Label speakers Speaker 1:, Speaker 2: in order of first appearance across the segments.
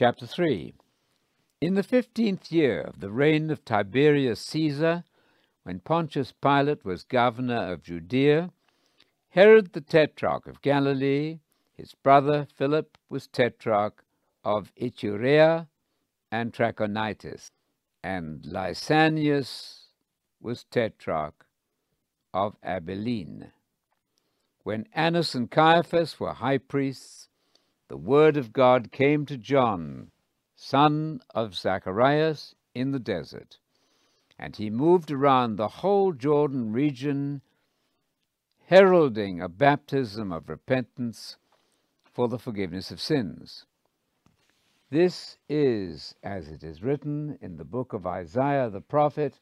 Speaker 1: Chapter 3 In the fifteenth year of the reign of Tiberius Caesar, when Pontius Pilate was governor of Judea, Herod the tetrarch of Galilee, his brother Philip was tetrarch of Iturea and Trachonitis, and Lysanias was tetrarch of Abilene. When Annas and Caiaphas were high priests, the word of God came to John, son of Zacharias, in the desert, and he moved around the whole Jordan region, heralding a baptism of repentance for the forgiveness of sins. This is, as it is written in the book of Isaiah the prophet,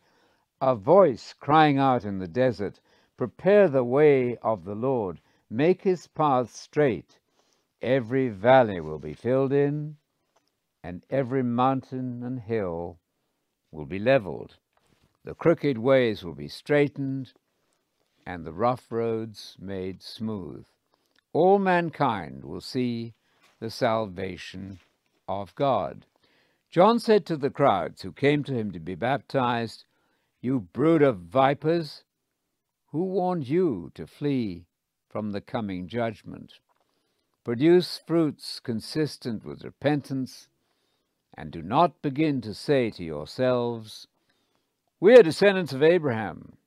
Speaker 1: a voice crying out in the desert, Prepare the way of the Lord, make his paths straight. Every valley will be filled in, and every mountain and hill will be leveled. The crooked ways will be straightened, and the rough roads made smooth. All mankind will see the salvation of God. John said to the crowds who came to him to be baptized, You brood of vipers, who warned you to flee from the coming judgment? Produce fruits consistent with repentance, and do not begin to say to yourselves, We are descendants of Abraham.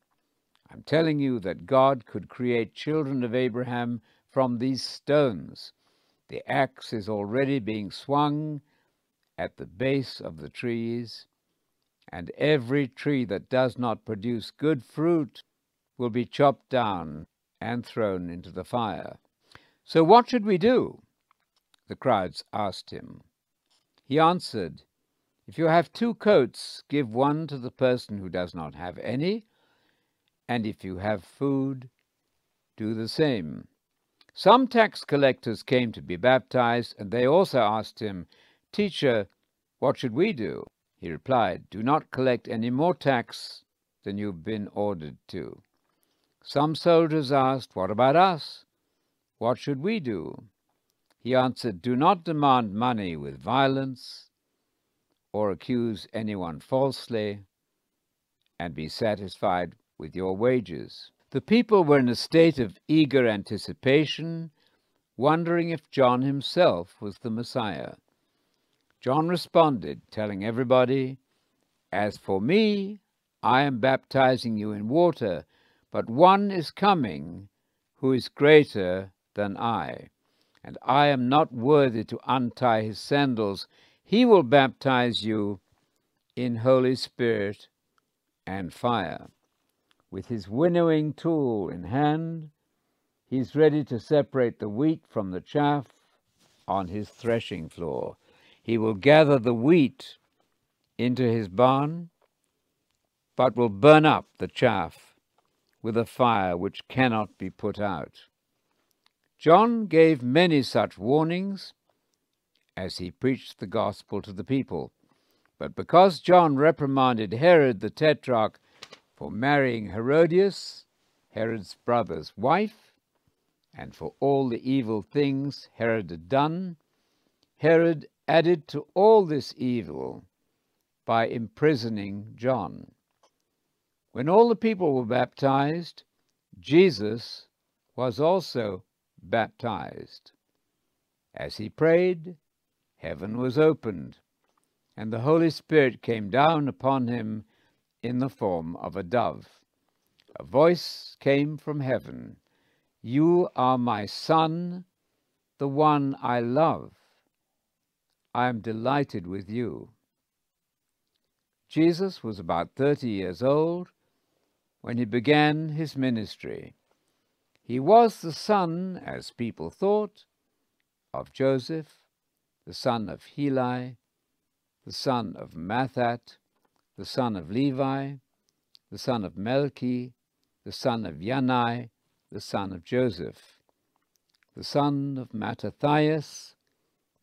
Speaker 1: I'm telling you that God could create children of Abraham from these stones. The axe is already being swung at the base of the trees, and every tree that does not produce good fruit will be chopped down and thrown into the fire. So what should we do? The crowds asked him. He answered, If you have two coats, give one to the person who does not have any, and if you have food, do the same. Some tax collectors came to be baptized, and they also asked him, Teacher, what should we do? He replied, Do not collect any more tax than you've been ordered to. Some soldiers asked, What about us? What should we do? He answered, Do not demand money with violence or accuse anyone falsely, and be satisfied with your wages. The people were in a state of eager anticipation, wondering if John himself was the Messiah. John responded, telling everybody, As for me, I am baptizing you in water, but one is coming who is greater than I, and I am not worthy to untie his sandals. He will baptize you in Holy Spirit and fire. With his winnowing tool in hand, he is ready to separate the wheat from the chaff on his threshing floor. He will gather the wheat into his barn, but will burn up the chaff with a fire which cannot be put out. John gave many such warnings as he preached the gospel to the people. But because John reprimanded Herod the Tetrarch for marrying Herodias, Herod's brother's wife, and for all the evil things Herod had done, Herod added to all this evil by imprisoning John. When all the people were baptized, Jesus was also baptized. As he prayed, heaven was opened, and the Holy Spirit came down upon him in the form of a dove. A voice came from heaven You are my Son, the one I love. I am delighted with you. Jesus was about 30 years old when he began his ministry. He was the son, as people thought, of Joseph, the son of Heli, the son of Matthat, the son of Levi, the son of Melchi, the son of Yanai, the son of Joseph, the son of Mattathias,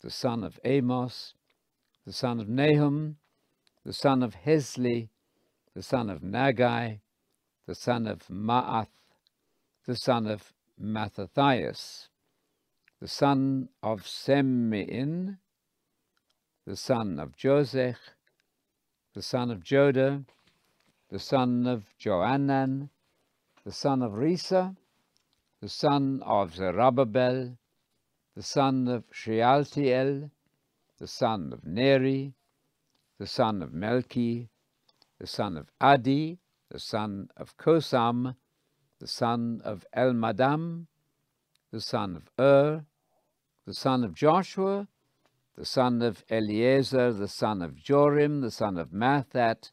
Speaker 1: the son of Amos, the son of Nahum, the son of Hesli, the son of Naggai, the son of Maath, the son of Mattathias, the son of Semmein, the son of Josech, the son of Joda, the son of Joanan, the son of Risa, the son of Zerubbabel, the son of Shealtiel, the son of Neri, the son of Melchi, the son of Adi, the son of Kosam, the son of Elmadam, the son of Ur, the son of Joshua, the son of Eliezer, the son of Jorim, the son of Mathat,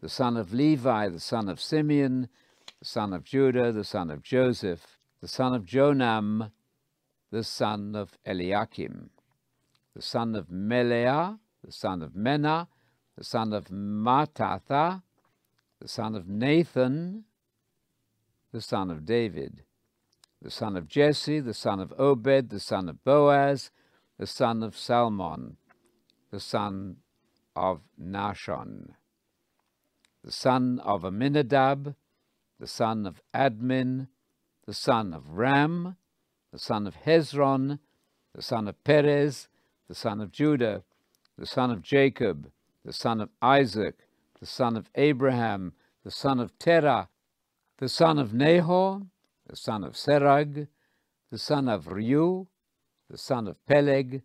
Speaker 1: the son of Levi, the son of Simeon, the son of Judah, the son of Joseph, the son of Jonam, the son of Eliakim, the son of Meleah, the son of Menah, the son of Mattatha, the son of Nathan, the son of David, the son of Jesse, the son of Obed, the son of Boaz, the son of Salmon, the son of Nahshon, the son of Amminadab, the son of Admin, the son of Ram, the son of Hezron, the son of Perez, the son of Judah, the son of Jacob, the son of Isaac, the son of Abraham, the son of Terah, the son of Nahor, the son of Serug, the son of Reu, the son of Peleg,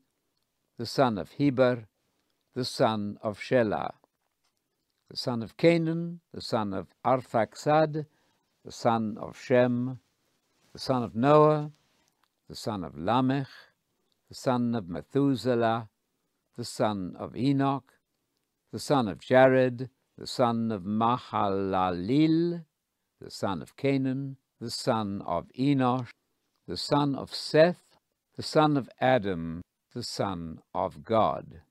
Speaker 1: the son of Heber, the son of Shelah, the son of Cainan, the son of Arphaxad, the son of Shem, the son of Noah, the son of Lamech, the son of Methuselah, the son of Enoch, the son of Jared, the son of Mahalalel, the son of Cainan, the son of Enosh, the son of Seth, the son of Adam, the son of God.